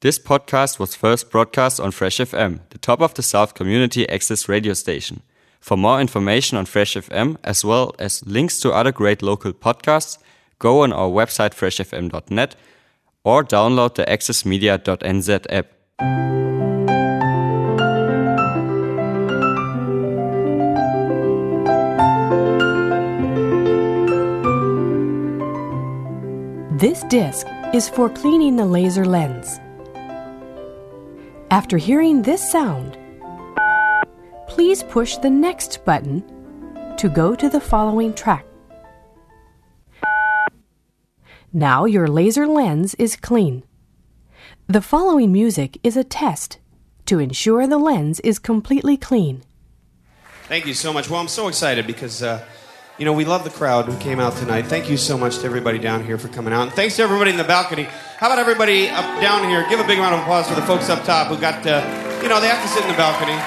This podcast was first broadcast on Fresh FM, the top of the South community access radio station. For more information on Fresh FM, as well as links to other great local podcasts, go on our website freshfm.net or download the accessmedia.nz app. This disc is for cleaning the laser lens. After hearing this sound, please push the next button to go to the following track. Now your laser lens is clean. The following music is a test to ensure the lens is completely clean. Thank you so much. Well, I'm so excited because, uh, you know, we love the crowd who came out tonight. Thank you so much to everybody down here for coming out. And thanks to everybody in the balcony. How about everybody up down here? Give a big round of applause for the folks up top who got, uh, you know, they have to sit in the balcony.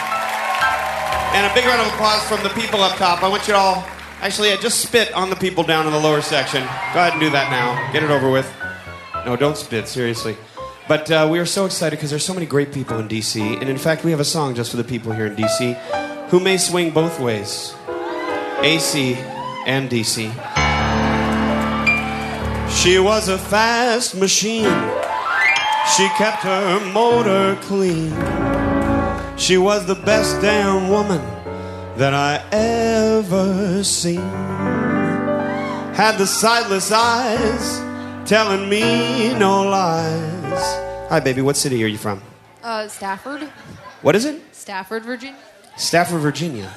And a big round of applause from the people up top. I want you all, actually, uh, just spit on the people down in the lower section. Go ahead and do that now. Get it over with. No, don't spit, seriously. But uh, we are so excited because there's so many great people in DC. And in fact, we have a song just for the people here in DC who may swing both ways AC and DC. She was a fast machine. She kept her motor clean. She was the best damn woman that I ever seen. Had the sightless eyes telling me no lies. Hi, baby. What city are you from? Uh, Stafford, What is it? Stafford, Virginia. Stafford, Virginia.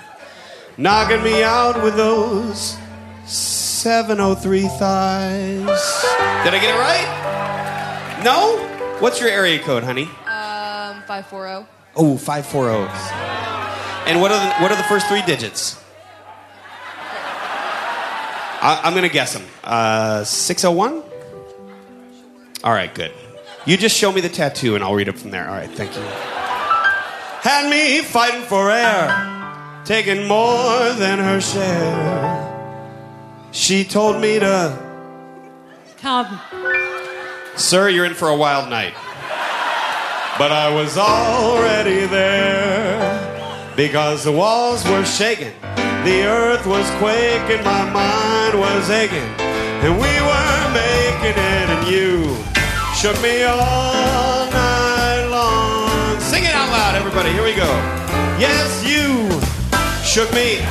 Knocking me out with those 703 thighs. Did I get it right? No? What's your area code, honey? Um, five four zero. Oh, 540. And what are the, what are the first three digits? I, I'm going to guess them. Uh, 601? All right, good. You just show me the tattoo and I'll read it from there. All right, thank you. Had me fighting for air, taking more than her share. She told me to. Come. Sir, you're in for a wild night. But I was already there because the walls were shaking, the earth was quaking, my mind was aching, and we were making it, and you shook me all night long. Sing it out loud, everybody. Here we go. Yes, you shook me.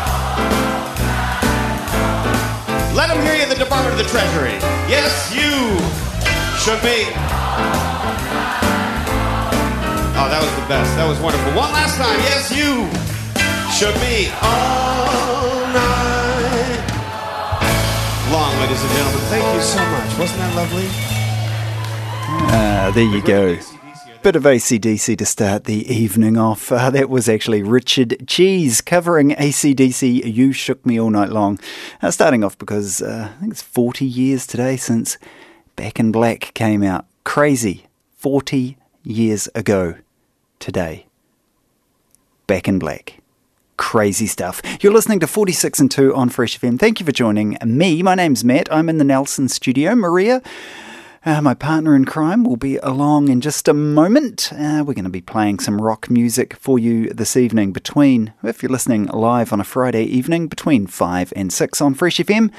Let them hear you in the Department of the Treasury. Yes, you shook me. Oh, that was the best. That was wonderful. One last time. Yes, you shook me all night long, ladies and gentlemen. Thank you so much. Wasn't that lovely? Ah, there you go. Bit of ACDC to start the evening off. Uh, that was actually Richard Cheese covering ACDC You Shook Me All Night Long. Uh, starting off because uh, I think it's 40 years today since Back in Black came out. Crazy. 40 years ago today. Back in Black. Crazy stuff. You're listening to 46 and 2 on Fresh FM. Thank you for joining me. My name's Matt. I'm in the Nelson studio. Maria. Uh, my partner in crime will be along in just a moment. Uh, we're going to be playing some rock music for you this evening between, if you're listening live on a Friday evening, between 5 and 6 on Fresh FM.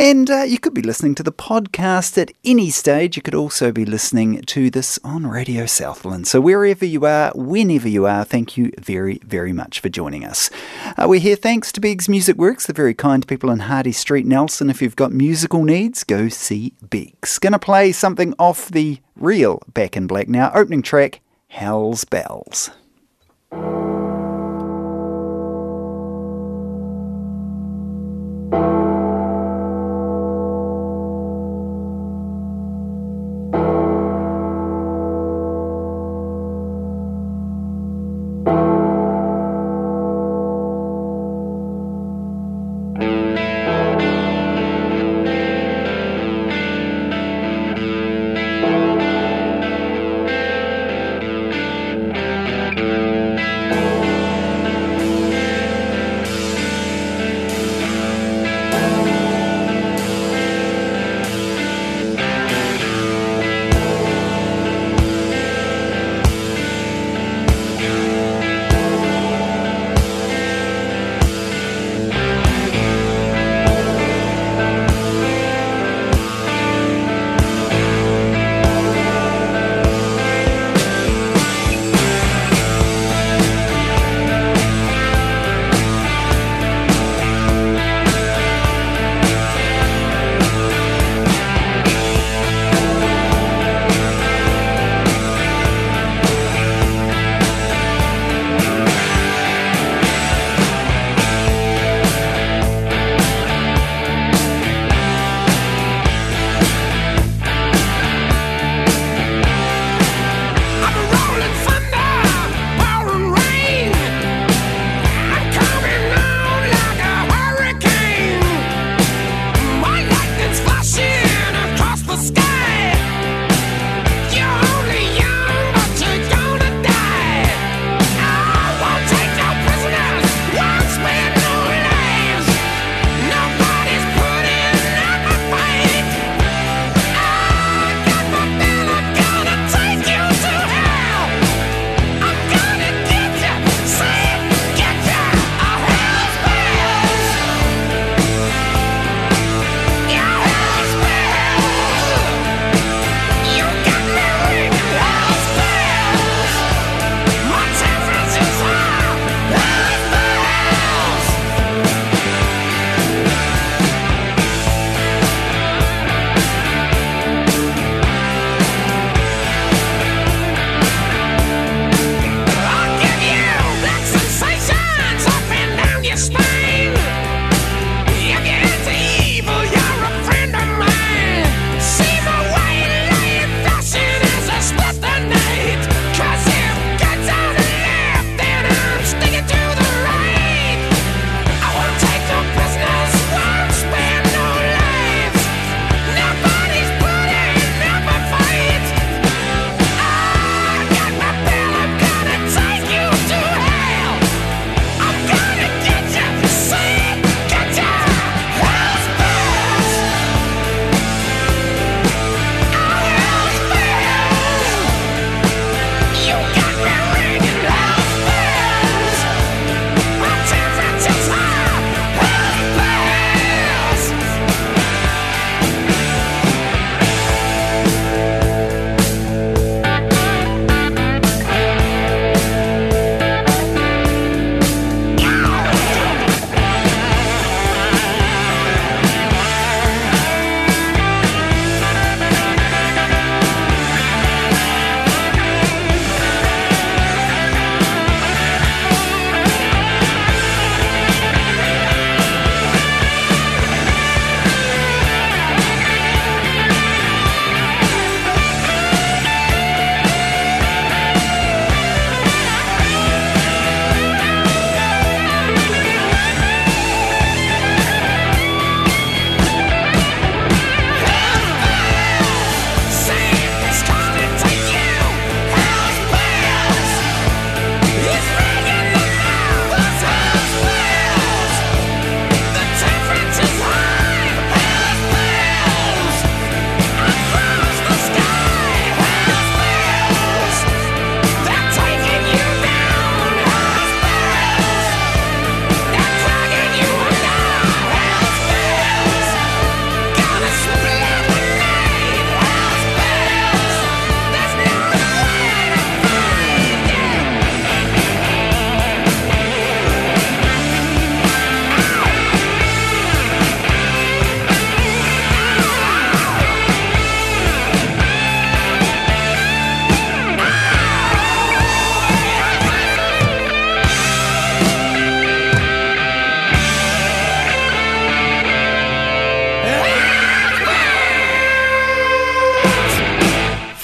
And uh, you could be listening to the podcast at any stage. You could also be listening to this on Radio Southland. So, wherever you are, whenever you are, thank you very, very much for joining us. Uh, we're here thanks to Beggs Music Works, the very kind people in Hardy Street, Nelson. If you've got musical needs, go see Beggs. Gonna play something off the real Back in Black now. Opening track, Hell's Bells.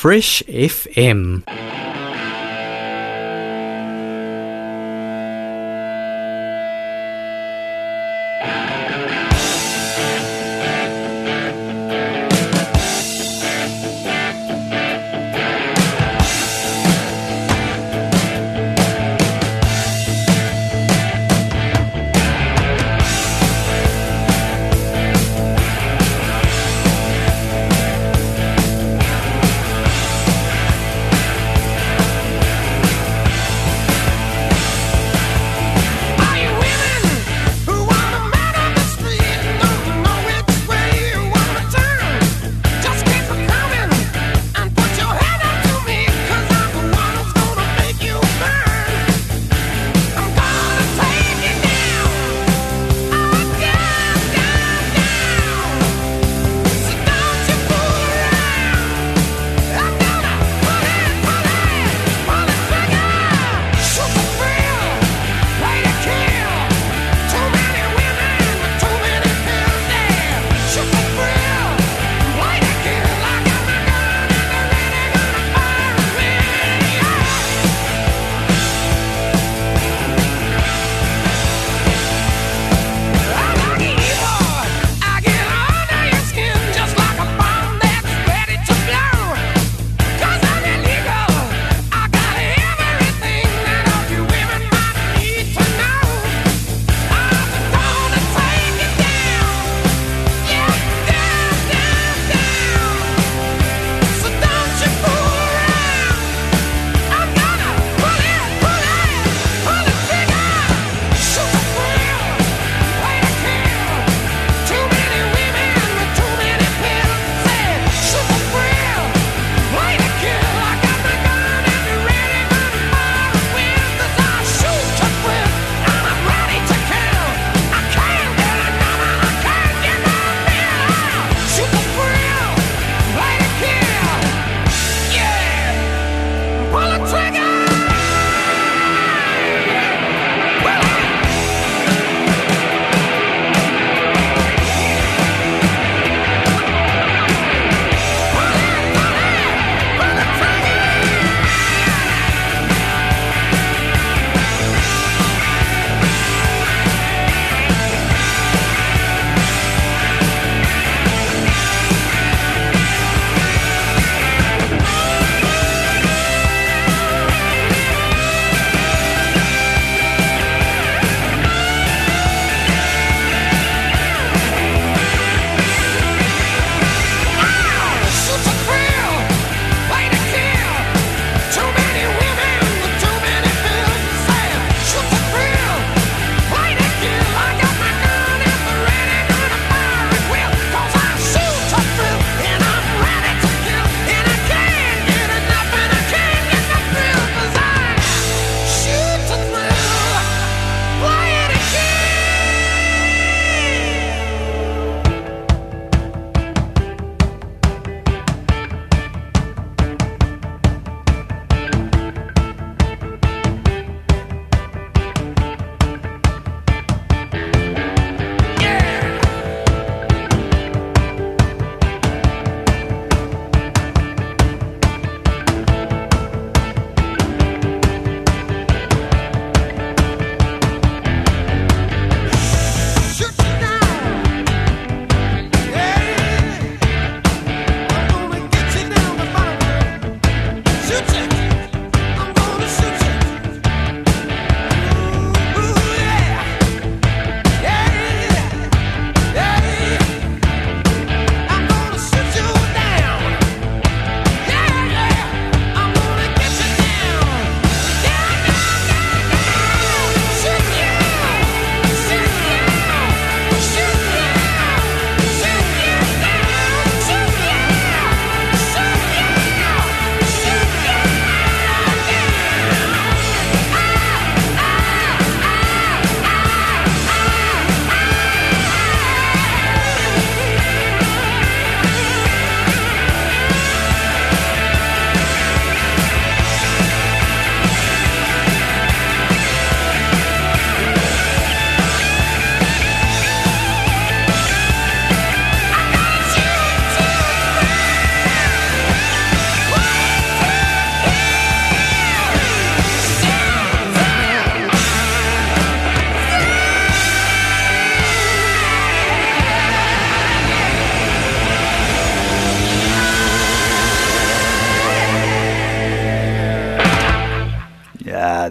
Fresh FM.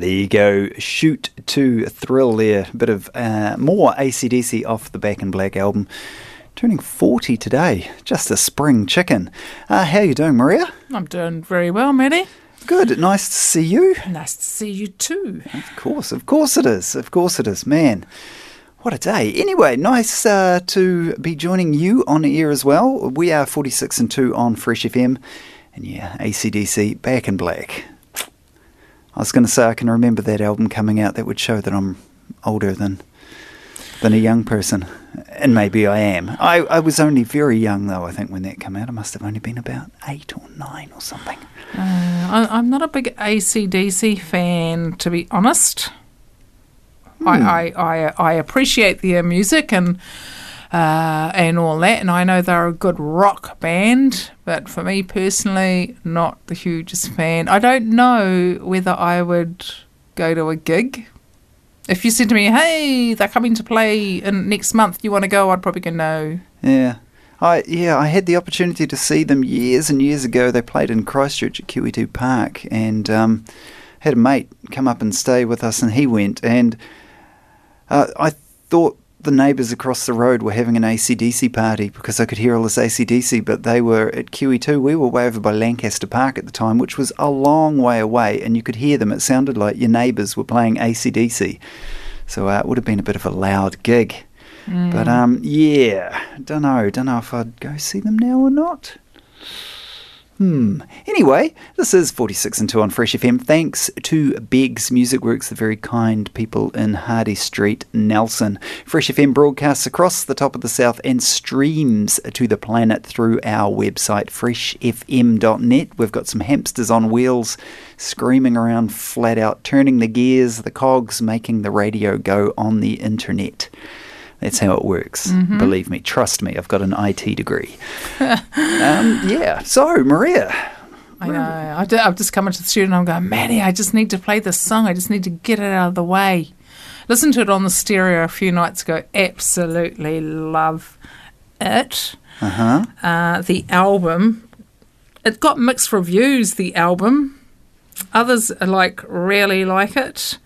There you go. Shoot to thrill there. A bit of uh, more ACDC off the Back in Black album. Turning 40 today. Just a spring chicken. Uh, how you doing, Maria? I'm doing very well, Maddie. Good. Nice to see you. Nice to see you too. Of course, of course it is. Of course it is. Man, what a day. Anyway, nice uh, to be joining you on air as well. We are 46 and 2 on Fresh FM. And yeah, ACDC Back in Black. I was going to say I can remember that album coming out. That would show that I'm older than than a young person, and maybe I am. I, I was only very young though. I think when that came out, I must have only been about eight or nine or something. Uh, I, I'm not a big ACDC fan, to be honest. I, I, I, I appreciate their music and uh, and all that, and I know they're a good rock band, but for me personally, not the hugest fan. I don't know whether I would go to a gig. If you said to me, "Hey, they're coming to play in next month. You want to go?" I'd probably go no. Yeah. I yeah, I had the opportunity to see them years and years ago. They played in Christchurch at QE2 Park, and um, had a mate come up and stay with us, and he went, and uh, I thought the neighbours across the road were having an ACDC party because I could hear all this ACDC, but they were at QE2. We were way over by Lancaster Park at the time, which was a long way away, and you could hear them. It sounded like your neighbours were playing ACDC. So uh, it would have been a bit of a loud gig. But um, yeah, don't know, don't know if I'd go see them now or not. Hmm. Anyway, this is 46 and 2 on Fresh FM. Thanks to Beggs Music Works, the very kind people in Hardy Street, Nelson. Fresh FM broadcasts across the top of the south and streams to the planet through our website, freshfm.net. We've got some hamsters on wheels screaming around flat out, turning the gears, the cogs, making the radio go on the internet. That's how it works. Believe me, trust me, I've got an IT degree. um, yeah. So, Maria, I know. I do, I've just come into the studio and I'm going, Maddie, I just need to play this song. I just need to get it out of the way. Listened to it on the stereo a few nights ago. Absolutely love it. uh-huh. Uh, the album, it got mixed reviews, the album. Others like really like it.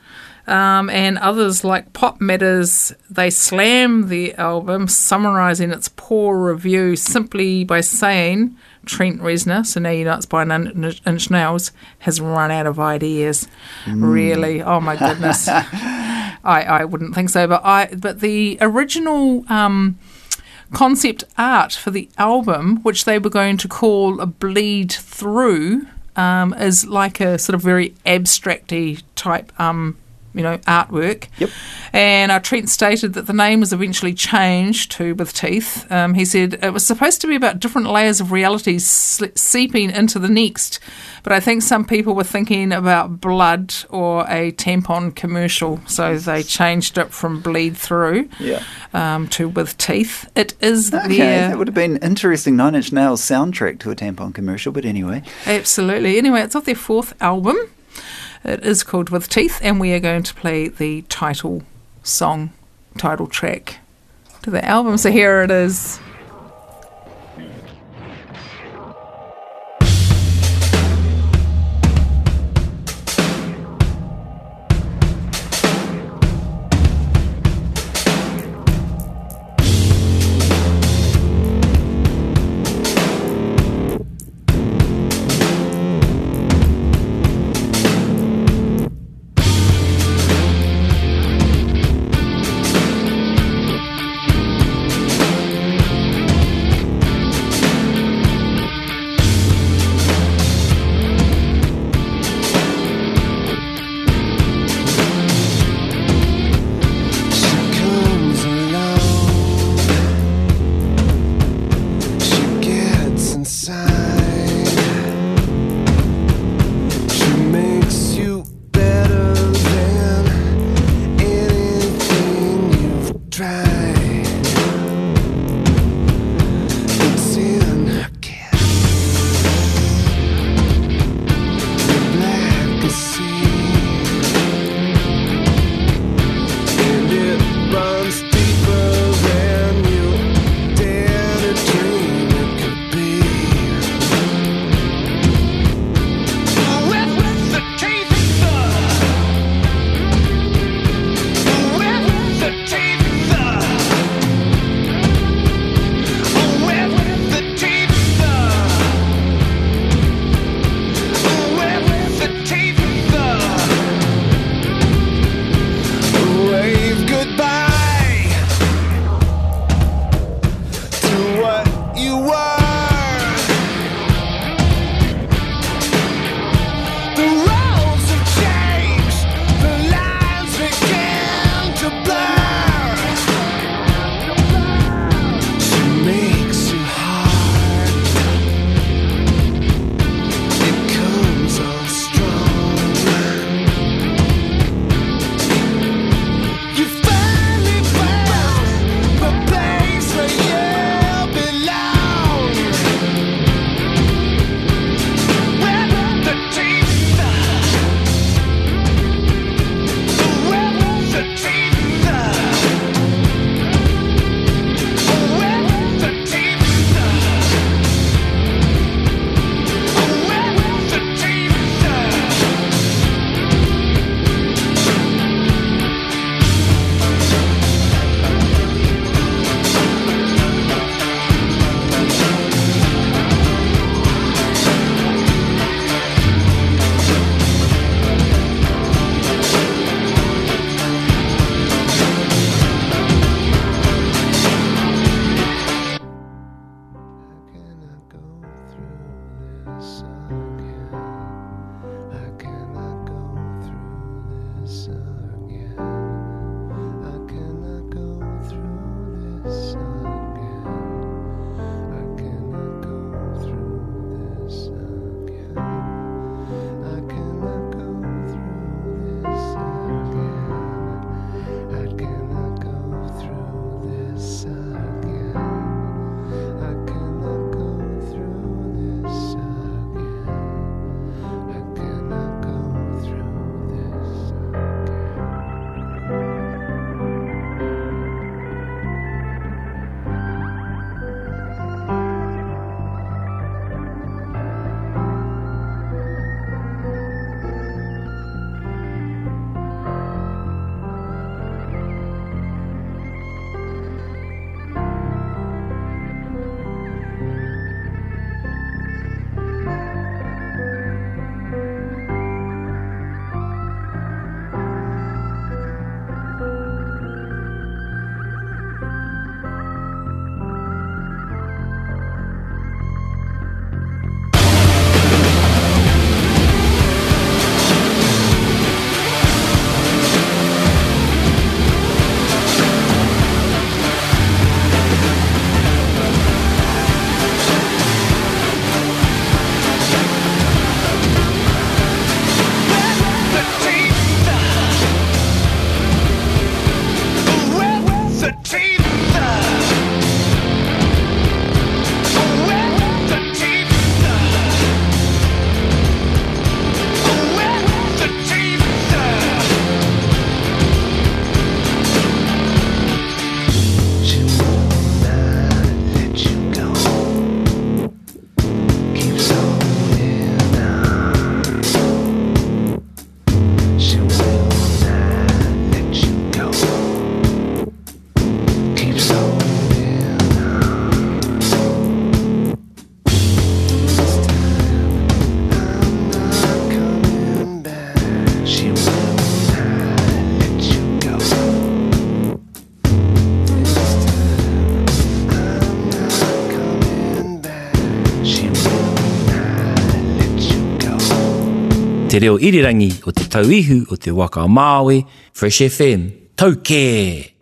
Um, and others like Pop Matters, they slam the album, summarising its poor review simply by saying Trent Reznor, so now you know it's by Nine Inch Nails, has run out of ideas. Really? Oh my goodness. I, I wouldn't think so, but I but the original um, concept art for the album, which they were going to call a bleed through, um, is like a sort of very abstracty type um, you know, artwork. Yep. And uh, Trent stated that the name was eventually changed to With Teeth. Um, he said it was supposed to be about different layers of reality seeping into the next, but I think some people were thinking about blood or a tampon commercial, so they changed it from Bleed Through Yeah. um, to With Teeth. It is Okay, their that would have been interesting Nine Inch Nails soundtrack to a tampon commercial, but anyway. Absolutely. Anyway, it's off their fourth album. It is called With Teeth, and we are going to play the title song, title track to the album. So here it is. Te reo irirangi o te tauihu o te waka o Māui, Fresh FM, tau kē!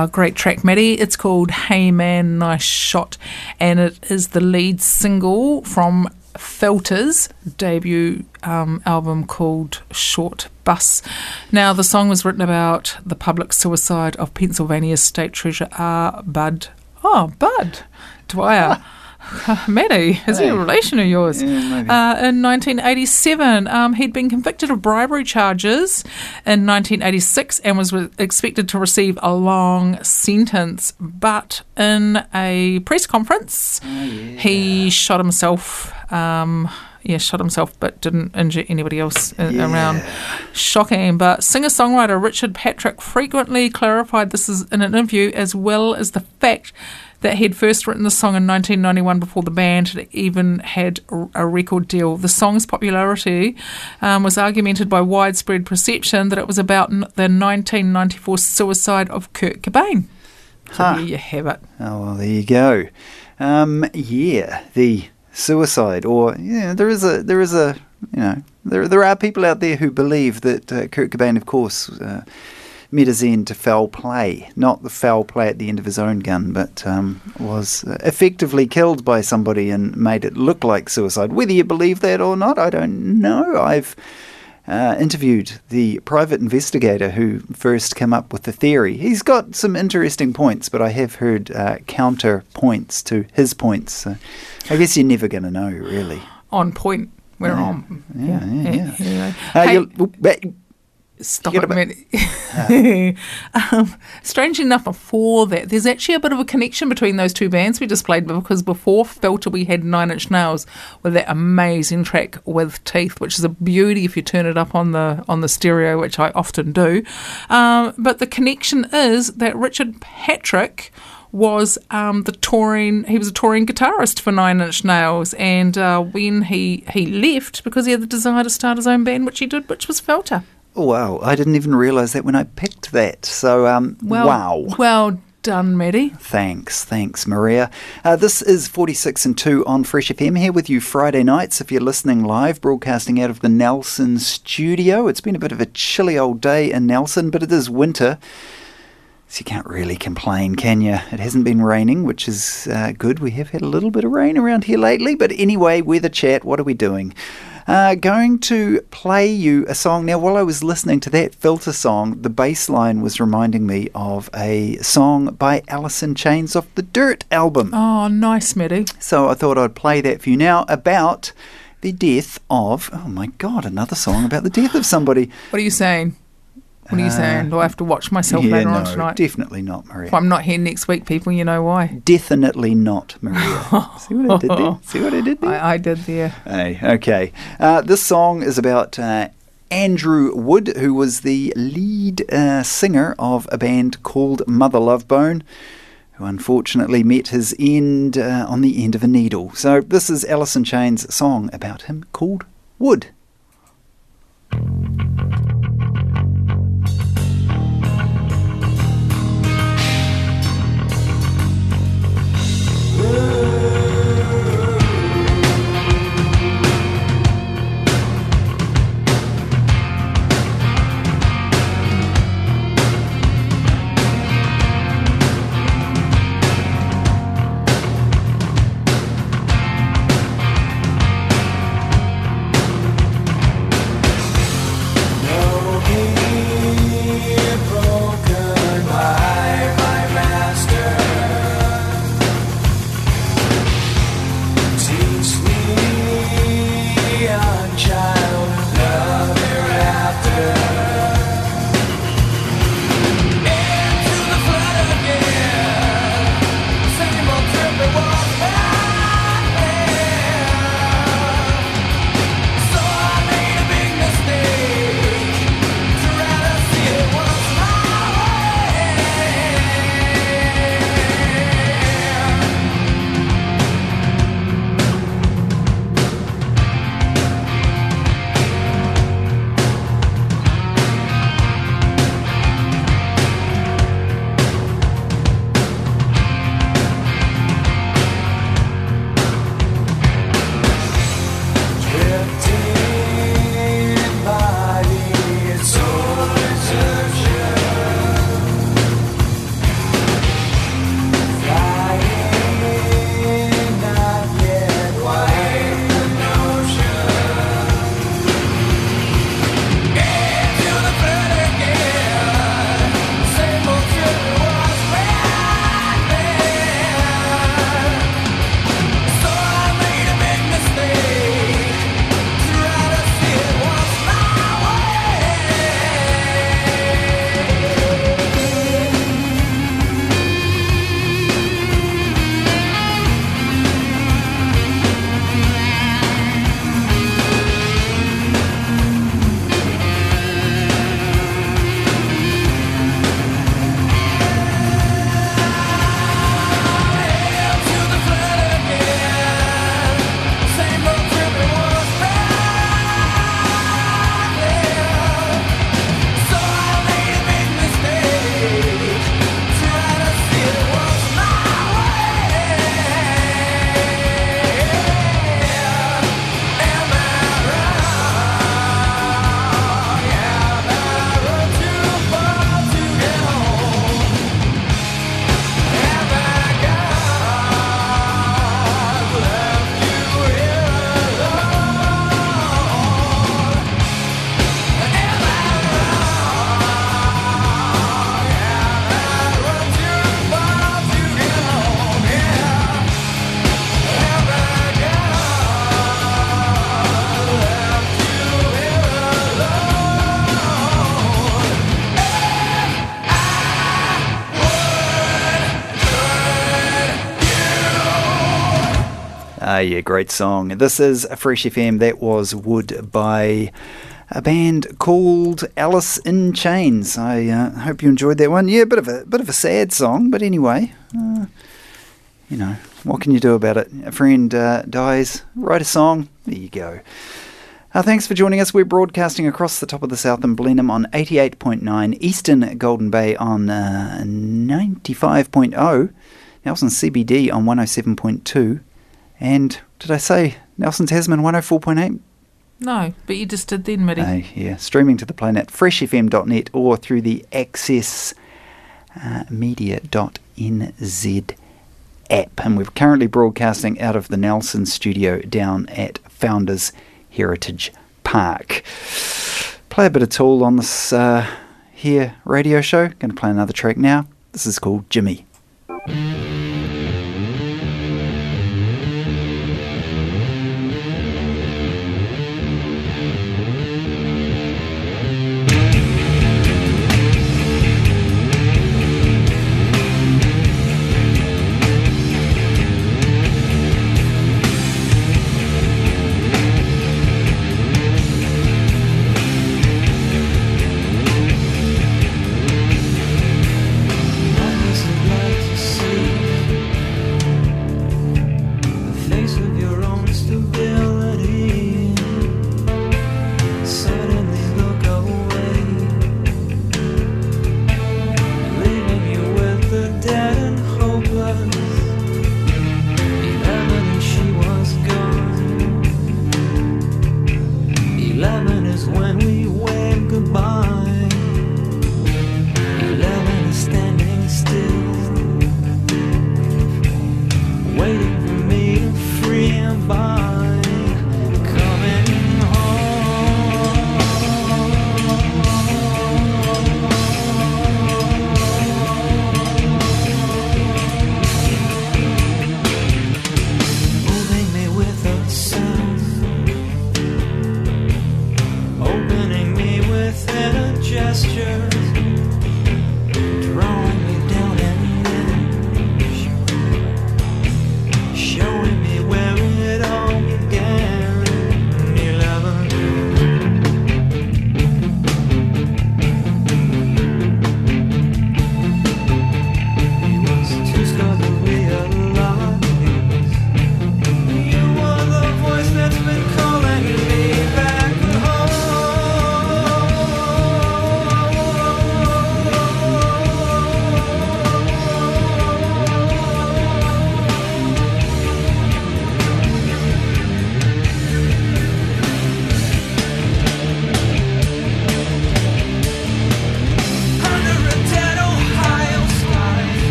Uh, great track, Maddie. It's called Hey Man, Nice Shot, and it is the lead single from Filter's debut um, album called Short Bus. Now, the song was written about the public suicide of Pennsylvania's state treasurer R. Budd. Oh, Budd Dwyer. Maddie, is he a relation of yours? Yeah. Uh, in 1987, um, he'd been convicted of bribery charges in 1986 and was expected to receive a long sentence. But in a press conference, he shot himself. Um, yeah, shot himself, but didn't injure anybody else Yeah. around. Shocking. But singer songwriter Richard Patrick frequently clarified this is in an interview, as well as the fact that he'd first written the song in 1991 before the band had even had a- record deal. The song's popularity um, was argumented by widespread perception that it was about n- the 1994 suicide of Kurt Cobain. So Huh. there you have it. Oh well, there you go. Um, yeah, the suicide, or yeah, there is a there is a you know there there are people out there who believe that uh, Kurt Cobain, of course. Uh, end to foul play, not the foul play at the end of his own gun, but um, was uh, effectively killed by somebody and made it look like suicide. Whether you believe that or not, I don't know. I've uh, interviewed the private investigator who first came up with the theory. He's got some interesting points, but I have heard uh, counter points to his points. So I guess you're never going to know, really. On point. We're Yeah. on. Yeah, yeah, yeah. anyway. Uh, Hey, Stop it, Manny. um, strangely enough, before that, there's actually a bit of a connection between those two bands we just played because before Filter, we had Nine Inch Nails with that amazing track with Teeth, which is a beauty if you turn it up on the on the stereo, which I often do. Um, but the connection is that Richard Patrick was um, the touring. He was a touring guitarist for Nine Inch Nails, and uh, when he he left because he had the desire to start his own band, which he did, which was Filter. Oh, wow, I didn't even realise that when I picked that. So, um, Well, wow. Well done, Maddie. Thanks, thanks, Maria. Uh, this is 46 and 2 on Fresh FM here with you Friday nights if you're listening live, broadcasting out of the Nelson studio. It's been a bit of a chilly old day in Nelson, but it is winter. So you can't really complain, can you? It hasn't been raining, which is uh, good. We have had a little bit of rain around here lately. But anyway, weather chat, what are we doing? Uh, going to play you a song. Now, while I was listening to that filter song, the bass line was reminding me of a song by Alice in Chains off the Dirt album. Oh, nice, Maddie. So I thought I'd play that for you now about the death of, oh my God, another song about the death of somebody. What are you saying? What are you saying? Do I have to watch myself Uh, yeah, later no, on tonight? definitely not, Maria. if I'm not here next week, people, you know why. Definitely not, Maria. See what I did there? See what I did there? I, I did there. Hey, okay. Uh, this song is about uh, Andrew Wood, who was the lead uh, singer of a band called Mother Love Bone, who unfortunately met his end uh, on the end of a needle. So this is Alice in Chains song about him called Wood. Yeah, great song. This is a Fresh FM. That was Wood by a band called Alice in Chains. I uh, hope you enjoyed that one. Yeah, bit of a bit of a sad song, but anyway, uh, you know what can you do about it? A friend uh, dies, write a song. There you go. Uh, thanks for joining us. We're broadcasting across the top of the South in Blenheim on 88.9, Eastern Golden Bay on uh, 95.0, Nelson CBD on 107.2, and did I say Nelson Tasman 104.8? No, but you just did then, Mitty. Uh, yeah, streaming to the planet, freshfm.net or through the access uh, media.nz app. And we're currently broadcasting out of the Nelson studio down at Founders Heritage Park. Play a bit of Tool on this uh, here radio show. Going to play another track now. This is called Jimmy.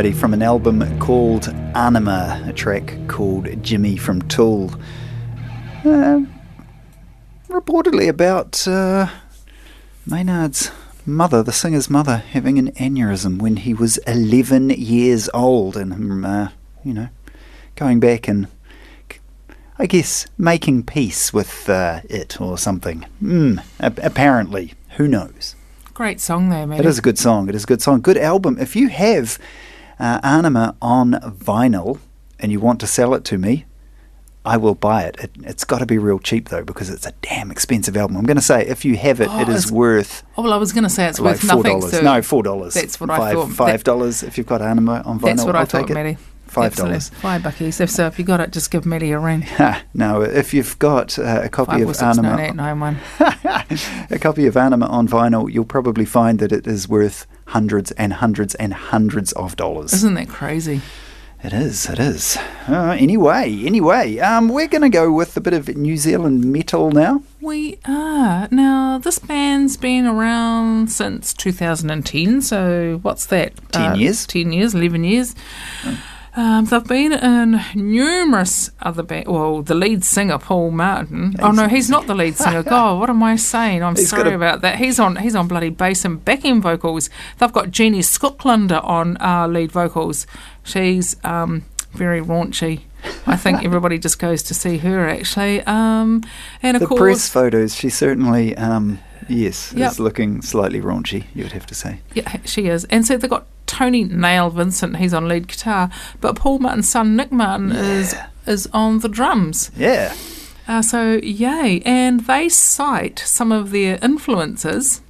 From an album called Anima, a track called Jimmy from Tool. Uh, reportedly about uh, Maynard's mother, the singer's mother, having an aneurysm when he was 11 years old, and him, uh, you know, going back and, I guess, making peace with uh, it or something. Mm, apparently. Who knows? Great song there, man. It is a good song. It is a good song. Good album. If you have uh, Anima on vinyl and you want to sell it to me, I will buy it. it has got to be real cheap though because it's a damn expensive album. I'm going to say if you have it, Oh, it is worth Oh, well, I was going to say it's like worth four nothing. dollars. so No, four dollars. That's what I Five- thought. Five dollars if you've got Anima on vinyl. That's what I'll I thought, take it. Maddie. Five dollars. Five buckies. If so, if you got it, just give Maddie a ring. Ha, no, if you've got uh, a copy of or six nine eight Anima, a copy of Anima on vinyl, you'll probably find that it is worth hundreds and hundreds and hundreds of dollars. Isn't that crazy? It is, it is. Uh, anyway, anyway, um, we're going to go with a bit of New Zealand metal now. We are. Now, this band's been around since 2010, so what's that? 10 years. 10 years, 11 years. Um, they've been in numerous other bands. Well, the lead singer, Paul Martin. Oh, no, he's not the lead singer. God, what am I saying? I'm He's sorry a- about that. He's on He's on bloody bass and backing vocals. They've got Jennie Skulander on uh, lead vocals. She's um, very raunchy. I think everybody just goes to see her, actually. Um, and of The course, press photos, she certainly, um, yes, Yep. is looking slightly raunchy, you would have to say. Yeah, she is. And so they've got Tony Nail Vincent, he's on lead guitar, but Paul Martin's son Nick Martin is is on the drums. Yeah. Uh, so yay! And they cite some of their influences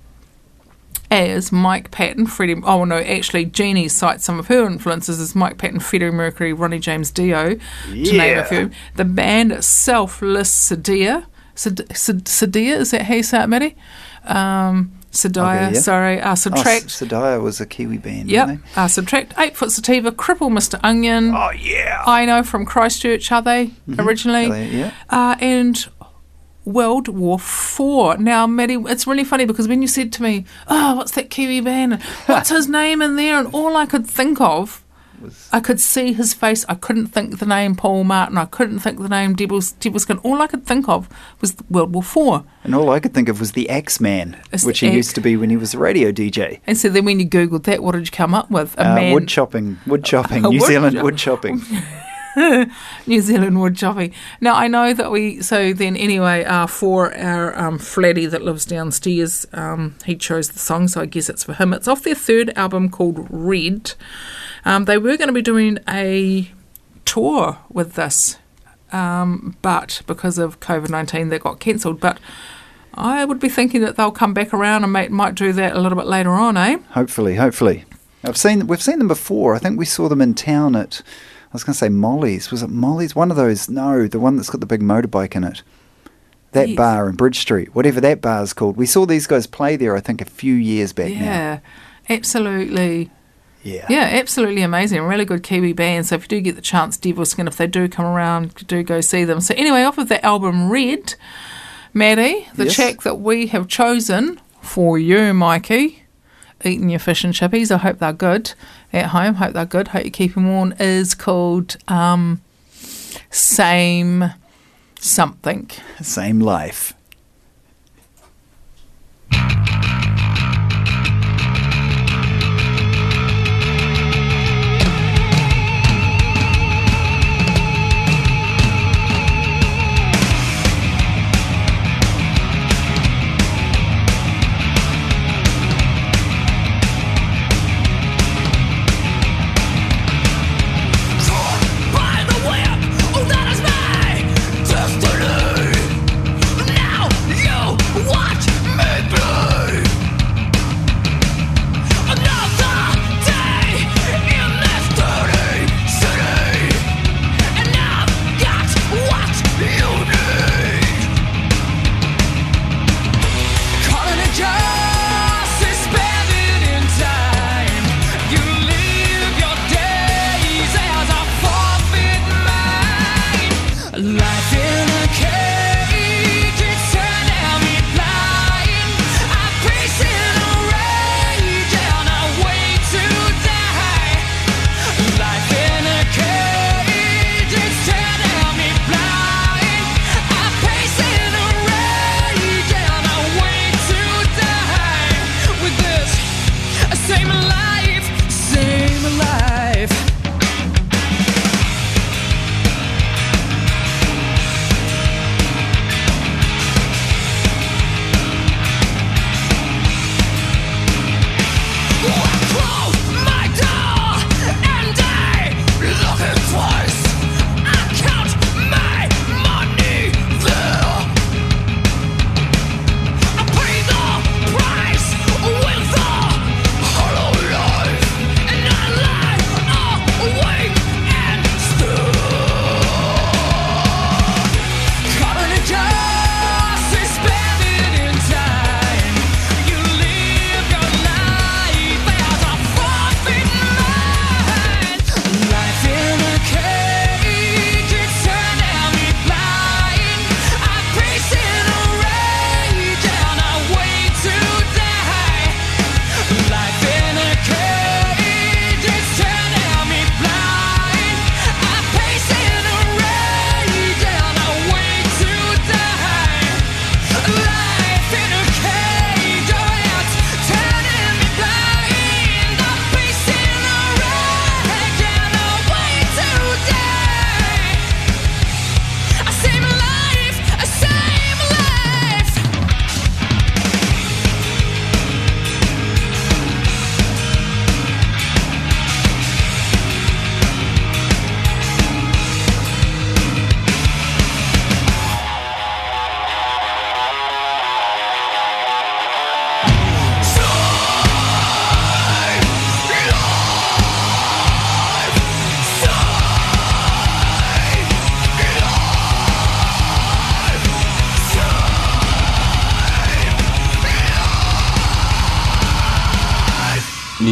as Mike Patton, Freddie. Oh no, actually, Jennie cites some of her influences as Mike Patton, Freddie Mercury, Ronnie James Dio, to name a few. The band itself lists Sadia. Sad- Sad- Sadia, is that how you say it, Matty? Um, Sadia, Okay, yeah. sorry. Uh, Oh, subtract. Sadaya was a Kiwi band, Yep. wasn't Uh, subtract eight foot sativa, cripple Mr. Onion. Oh, yeah. I know from Christchurch, are they originally? Are they? Yeah. Uh, and World War Four. Now, Maddie, it's really funny because when you said to me, "Oh, what's that Kiwi band? What's his name in there?" and all I could think of. I could see his face. I couldn't think the name Paul Martin. I couldn't think the name Devil's, All I could think of was World War Four. And all I could think of was the Axeman, which the he Axe- used to be when he was a radio DJ. And so then when you googled that, what did you come up with? A Uh, man wood chopping, wood chopping, New Wood Zealand chop- wood chopping. New Zealand wood chopping. Now I know that we. So then, anyway, uh, for our um, Flatty that lives downstairs, um, he chose the song, so I guess it's for him. It's off their third album called Red. Um, they were going to be doing a tour with this, um, but because of COVID nineteen, they got cancelled. But I would be thinking that they'll come back around and might might do that a little bit later on, eh? Hopefully, hopefully. I've seen we've seen them before. I think we saw them in town at I was going to say Molly's. Was it Molly's? One of those? No, the one that's got the big motorbike in it. That Yes. bar in Bridge Street, whatever that bar's called. We saw these guys play there. I think a few years back now. Yeah, absolutely. Yeah. Yeah, absolutely amazing. Really good Kiwi band. So if you do get the chance, Devilskin, if they do come around, do go see them. So anyway, off of the album Red, Maddie, the Yes. track that we have chosen for you, Mikey, eating your fish and chippies. I hope they're good at home. Hope they're good. Hope you keep them warm. Is called um, Same Something. Same life.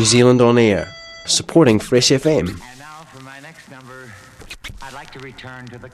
Zealand on Air, supporting Fresh FM. And now for my next number, I'd like to return to the.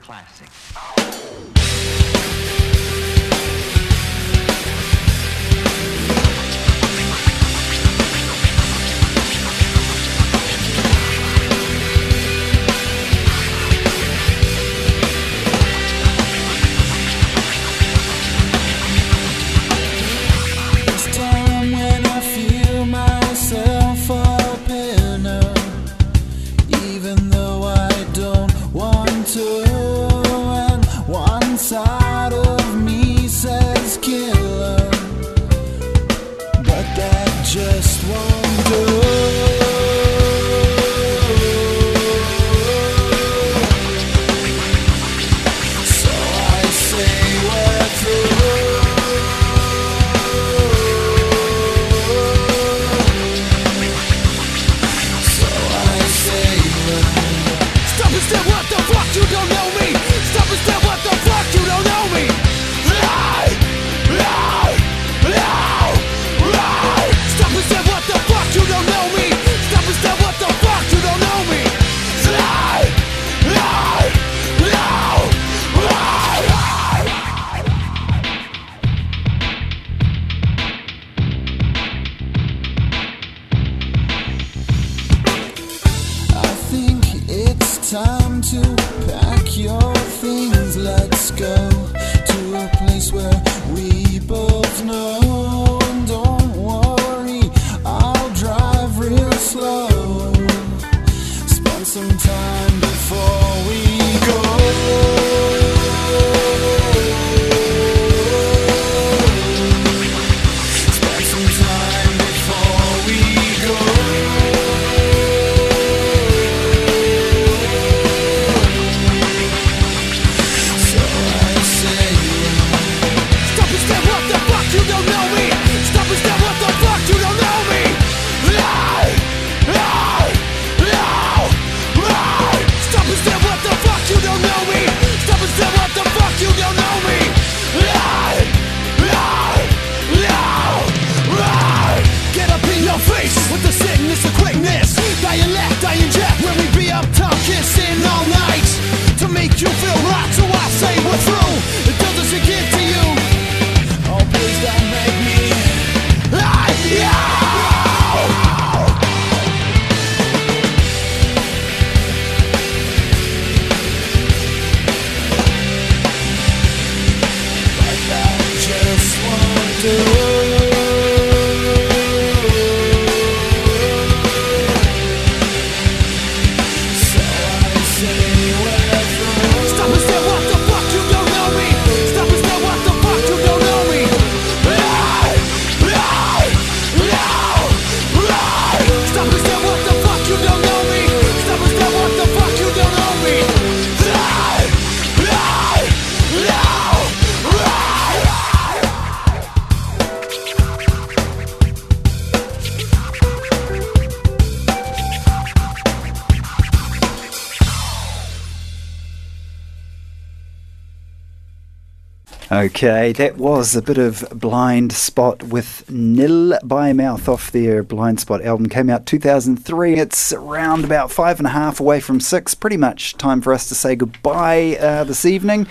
Okay, that was a bit of Blindspott with Nil by Mouth off their Blindspott album. Came out 2003. It's around about five and a half away from six. Pretty much time for us to say goodbye uh, this evening.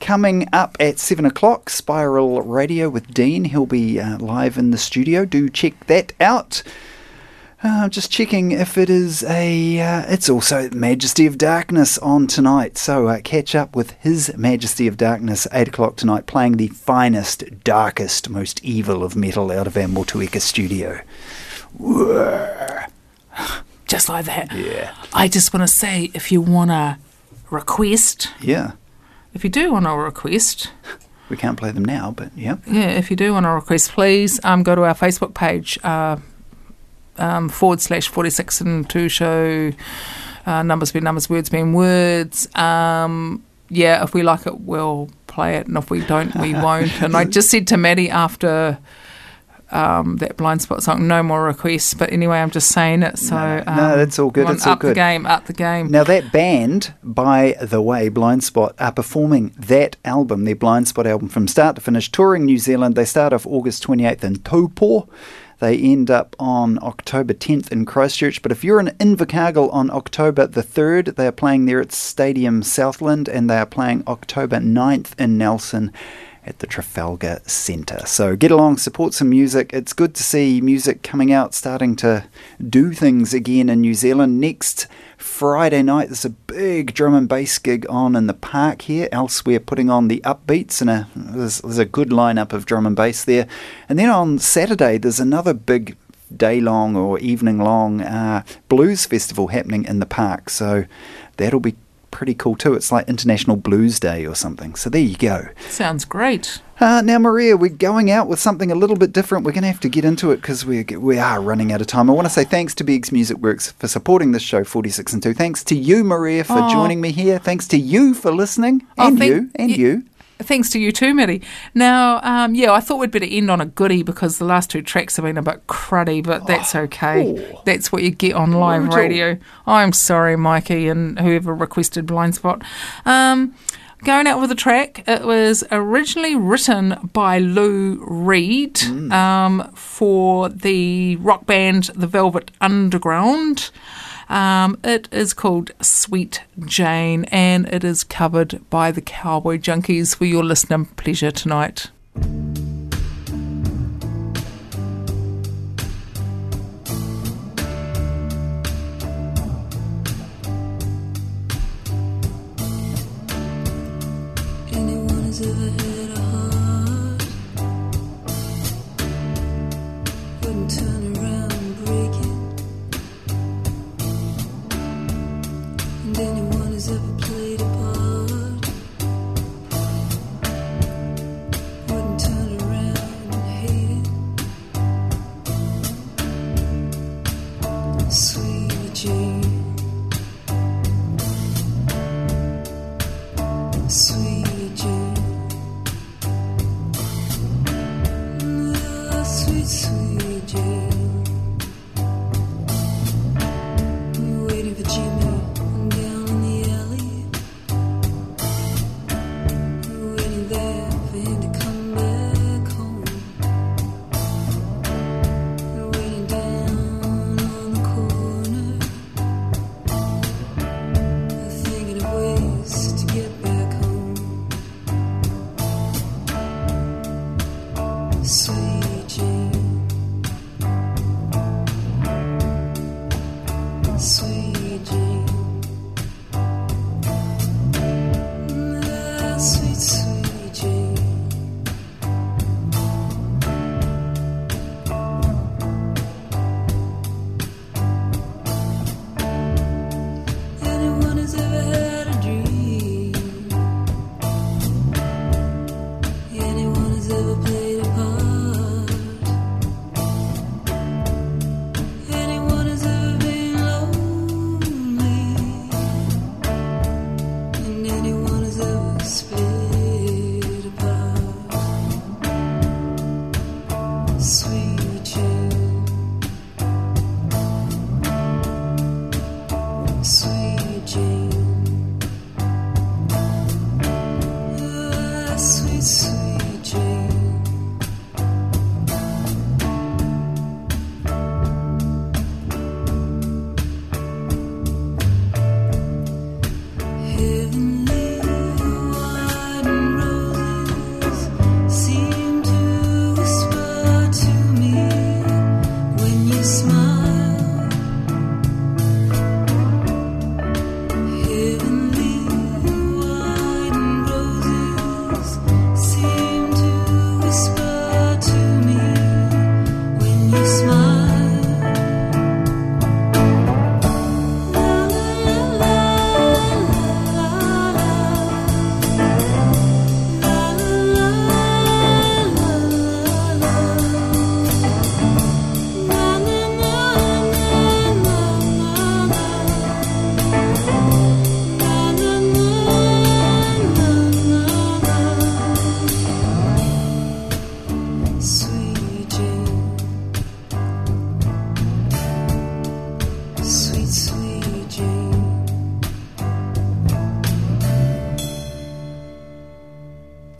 Coming up at seven o'clock, Spiral Radio with Dean. He'll be uh, live in the studio. Do check that out. I'm uh, just checking if it is a. Uh, it's also Majesty of Darkness on tonight. So uh, catch up with His Majesty of Darkness, 8 o'clock tonight, playing the finest, darkest, most evil of metal out of our Motueka studio. Just like that. Yeah. I just want to say if you want to request, Yeah. if you do want to request, We can't play them now, but yeah. yeah, if you do want to request, please um, go to our Facebook page, uh, um, forward slash 46 and 2 show, uh, numbers being numbers, words being words. Um, yeah, if we like it, we'll play it, and if we don't, we won't. And I just said to Maddie after um, that Blindspott song, no more requests. But anyway, I'm just saying it. So No, um, no, that's all good, it's all up the game, up the game. Now, that band, by the way, Blindspott, are performing that album, their Blindspott album, from start to finish, touring New Zealand. They start off August 28th in Taupo. They end up on October 10th in Christchurch. But if you're in Invercargill on October the 3rd, they are playing there at Stadium Southland and they are playing October 9th in Nelson at the Trafalgar Centre. So get along, support some music. It's good to see music coming out, starting to do things again in New Zealand. Next Friday night, there's a big drum and bass gig on in the park here. Elsewhere, putting on the upbeats, and a, there's, there's a good lineup of drum and bass there. And then on Saturday, there's another big day long or evening long uh, blues festival happening in the park. So that'll be pretty cool too. It's like International Blues Day or something. So there you go. Sounds great. Uh, now, Maria, we're going out with something a little bit different. We're going to have to get into it because we we are running out of time. I want to say thanks to Beggs Music Works for supporting this show, 46 and 2. Thanks to you, Maria, for Aw. joining me here. Thanks to you for listening. Oh, And thank- you. And y- you. Thanks to you too, Matty. Now, um, yeah, I thought we'd better end on a goodie because the last two tracks have been a bit cruddy, but that's okay. That's what you get on live Brutal. radio. I'm sorry, Mikey, and whoever requested Blindspott. Um, going out with a track, it was originally written by Lou Reed um, for the rock band The Velvet Underground. Um, it is called Sweet Jane and it is covered by the Cowboy Junkies for your listening pleasure tonight.